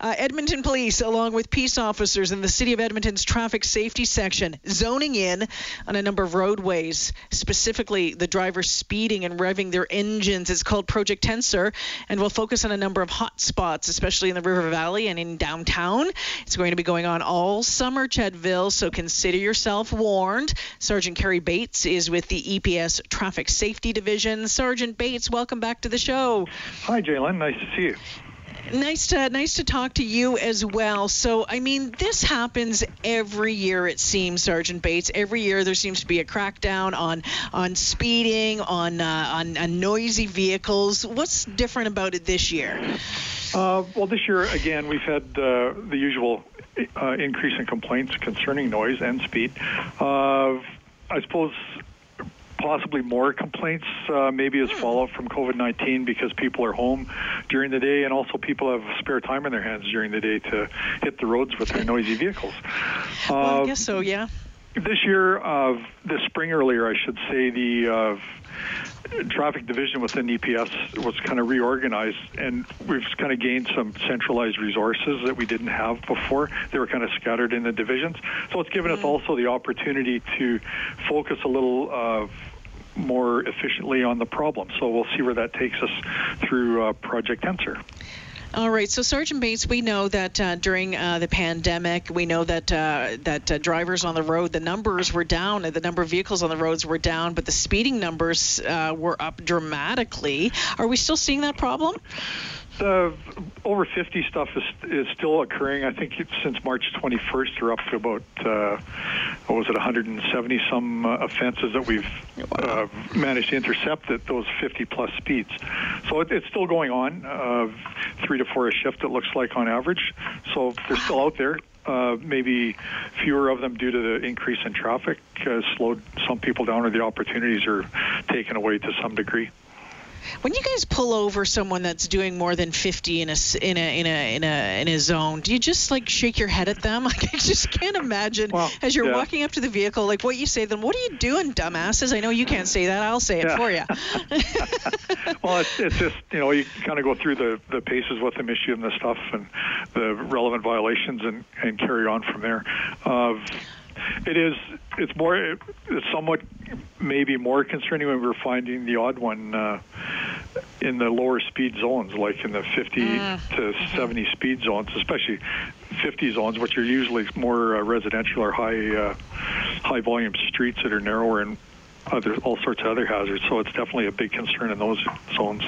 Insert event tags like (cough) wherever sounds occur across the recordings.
Uh, Edmonton Police, along with peace officers in the City of Edmonton's traffic safety section, zoning in on a number of roadways, specifically the drivers speeding and revving their engines. It's called Project Tensor, and will focus on a number of hot spots, especially in the River Valley and in downtown. It's going to be going on all summer, Chedville, so consider yourself warned. Sergeant Kerry Bates is with the EPS Traffic Safety Division. Sergeant Bates, welcome back to the show. Hi, Jaylen. Nice to see you. Nice to nice to talk to you as well. So, I mean, this happens every year. It seems, Sergeant Bates. Every year there seems to be a crackdown on on speeding, on uh, on, on, noisy vehicles. What's different about it this year? Uh, well, this year again, we've had uh, the usual uh, increase in complaints concerning noise and speed. Uh, I suppose possibly more complaints, uh, maybe as fallout from COVID 19 because people are home during the day and also people have spare time in their hands during the day to hit the roads with their noisy vehicles. Well, I uh, guess so, yeah. This year, uh, this spring earlier, I should say, the uh, traffic division within EPS was kind of reorganized, and we've kind of gained some centralized resources that we didn't have before. They were kind of scattered in the divisions, so it's given mm-hmm. us also the opportunity to focus a little. Uh, more efficiently on the problem. So we'll see where that takes us through uh, Project Tensor. All right. So, Sergeant Bates, we know that uh, during uh, the pandemic, we know that uh, that uh, drivers on the road, the numbers were down, the number of vehicles on the roads were down, but the speeding numbers uh, were up dramatically. Are we still seeing that problem? The over 50 stuff is is still occurring. I think since March 21st, we're up to about uh, what was it, 170 some uh, offenses that we've uh, managed to intercept at those 50 plus speeds. So it, it's still going on, uh, three to four a shift. It looks like on average. So they're still out there. Uh, maybe fewer of them due to the increase in traffic uh, slowed some people down, or the opportunities are taken away to some degree. When you guys pull over someone that's doing more than 50 in a in a in a in a in a zone, do you just like shake your head at them? (laughs) Like I just can't imagine well, as you're yeah. walking up to the vehicle, like what you say to them. What are you doing, dumbasses? I know you can't say that. I'll say it yeah. for you. (laughs) well, it's, it's just you know you kind of go through the the paces with them, issue them the stuff and the relevant violations, and and carry on from there. Uh, it is. It's more. It's somewhat maybe more concerning when we're finding the odd one uh, in the lower speed zones, like in the 50 mm. to mm-hmm. 70 speed zones, especially 50 zones, which are usually more uh, residential or high uh, high volume streets that are narrower and other all sorts of other hazards. So it's definitely a big concern in those zones.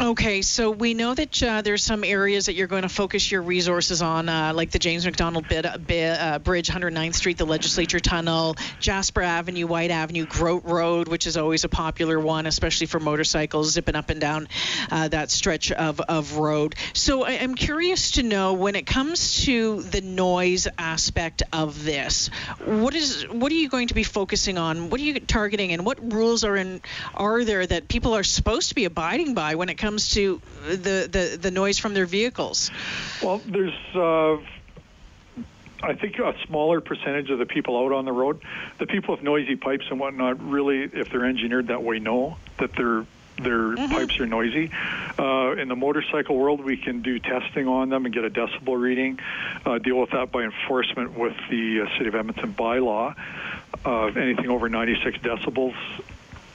Okay, so we know that uh, there's some areas that you're going to focus your resources on, uh, like the James Macdonald bid, bid, uh, Bridge, 109th Street, the Legislature Tunnel, Jasper Avenue, Whyte Avenue, Groat Road, which is always a popular one, especially for motorcycles zipping up and down uh, that stretch of, of road. So I, am curious to know when it comes to the noise aspect of this, what is what are you going to be focusing on? What are you targeting, and what rules are in are there that people are supposed to be abiding by when it comes to the, the, the noise from their vehicles? Well, there's. Uh, I think a smaller percentage of the people out on the road, the people with noisy pipes and whatnot, really, if they're engineered that way, know that their their mm-hmm. pipes are noisy. Uh, in the motorcycle world, we can do testing on them and get a decibel reading. Uh, deal with that by enforcement with the uh, City of Edmonton bylaw. Uh, anything over 96 decibels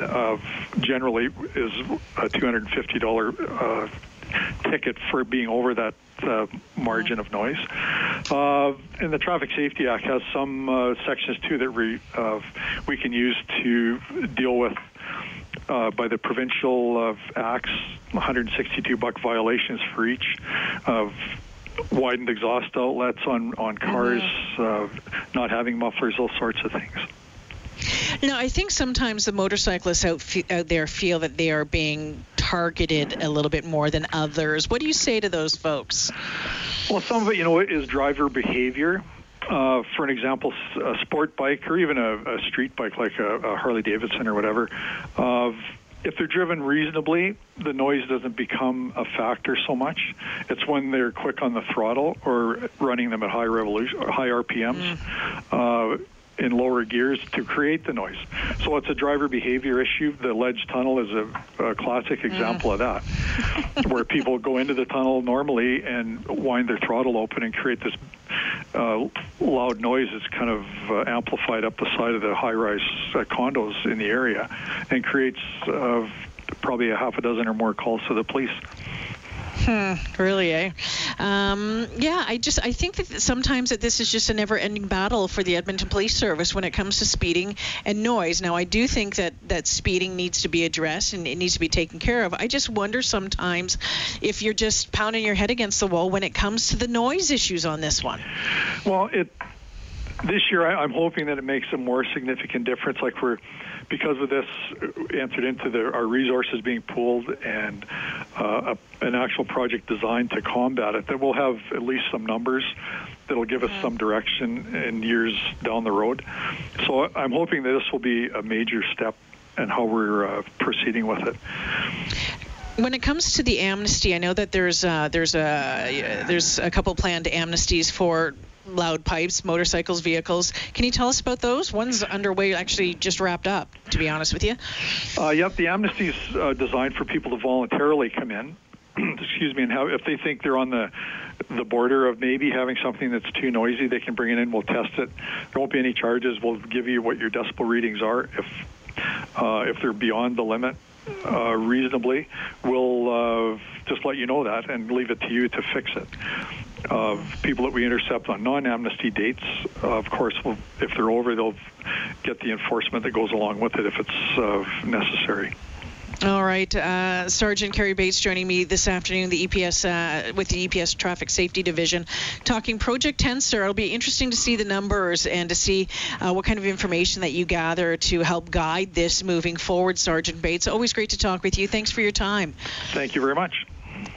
uh, generally is a $250 uh, ticket for being over that uh, margin of noise. Uh, and the Traffic Safety Act has some uh, sections too that we uh, we can use to deal with. Uh, by the provincial acts, 162 buck violations for each of widened exhaust outlets on on cars, mm-hmm. not having mufflers, all sorts of things. No, I think sometimes the motorcyclists out, out there feel that they are being targeted a little bit more than others. What do you say to those folks? Well, some of it, you know, is driver behavior. Uh, for an example, a sport bike or even a, a street bike like a, a, Harley Davidson or whatever, uh, if they're driven reasonably, the noise doesn't become a factor so much. It's when they're quick on the throttle or running them at high revolution, high RPMs. Mm. Uh, in lower gears to create the noise. So it's a driver behavior issue. The ledge tunnel is a, a classic example of that, where people go into the tunnel normally and wind their throttle open and create this uh, loud noise that's kind of uh, amplified up the side of the high-rise uh, condos in the area, and creates uh, probably a half a dozen or more calls to the police. Hmm, really, eh? Um, yeah, I just I think that sometimes that this is just a never-ending battle for the Edmonton Police Service when it comes to speeding and noise. Now, I do think that that speeding needs to be addressed and it needs to be taken care of. I just wonder sometimes if you're just pounding your head against the wall when it comes to the noise issues on this one. Well, it this year I, I'm hoping that it makes a more significant difference. Like we're because of this entered into the, our resources being pooled and uh, a, an actual project designed to combat it, that we'll have at least some numbers that'll give us some direction in years down the road. So I'm hoping that this will be a major step in how we're uh, proceeding with it when it comes to the amnesty, I know that there's uh, there's a there's a couple planned amnesties for loud pipes, motorcycles, vehicles. Can you tell us about those? One's underway, actually just wrapped up, to be honest with you. Uh, yep, the amnesty is uh, designed for people to voluntarily come in. (clears throat) excuse me, and how if they think they're on the the border of maybe having something that's too noisy, they can bring it in. We'll test it. There won't be any charges. We'll give you what your decibel readings are. If uh, if they're beyond the limit, uh, reasonably, we'll uh, just let you know that and leave it to you to fix it. Uh, people that we intercept on non-amnesty dates, uh, of course, will, if they're over, they'll get the enforcement that goes along with it if it's uh, necessary. All right, uh, Sergeant Kerry Bates joining me this afternoon, the EPS uh, with the EPS Traffic Safety Division, talking Project Tensor. It'll be interesting to see the numbers and to see uh, what kind of information that you gather to help guide this moving forward, Sergeant Bates. Always great to talk with you. Thanks for your time. Thank you very much.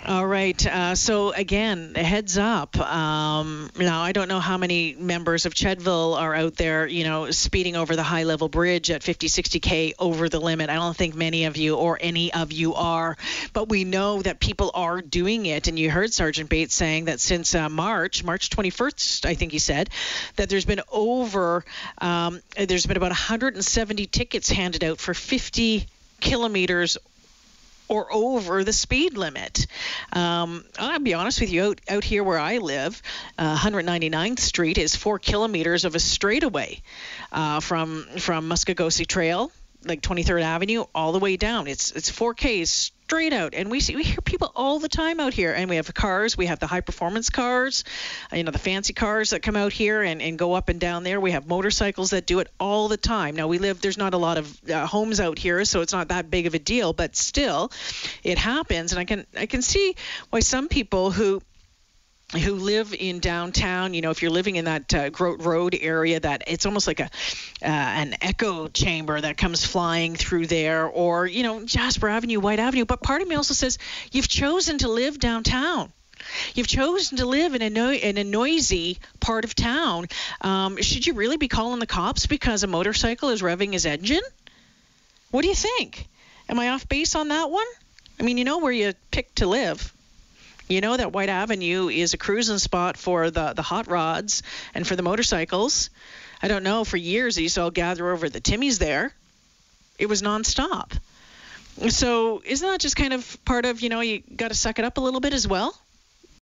All right. Uh, so again, heads up. Um, now I don't know how many members of Chedville are out there, you know, speeding over the high level bridge at 50, 60k over the limit. I don't think many of you or any of you are, but we know that people are doing it. And you heard Sergeant Bates saying that since uh, March, March 21st, I think he said, that there's been over, um, there's been about 170 tickets handed out for 50 kilometers or over the speed limit. Um, I'll be honest with you, out, out here where I live, uh, 199th Street is four kilometers of a straightaway uh, from from Maskêkosihk Trail like 23rd Avenue all the way down. It's it's 4Ks straight out, and we see we hear people all the time out here. And we have cars, we have the high performance cars, uh, you know, the fancy cars that come out here and, and go up and down there. We have motorcycles that do it all the time. Now we live there's not a lot of uh, homes out here, so it's not that big of a deal, but still, it happens. And I can I can see why some people who who live in downtown, you know, if you're living in that uh, Groat Road area, that it's almost like a uh, an echo chamber that comes flying through there, or you know, Jasper Avenue, Whyte Avenue. But part of me also says you've chosen to live downtown. You've chosen to live in a no- in a noisy part of town. Um, should you really be calling the cops because a motorcycle is revving his engine? What do you think? Am I off base on that one? I mean, you know where you picked to live. You know that Whyte Avenue is a cruising spot for the, the hot rods and for the motorcycles. I don't know, for years they used to all gather over the Timmy's there. It was nonstop. So isn't that just kind of part of, you know, you got to suck it up a little bit as well?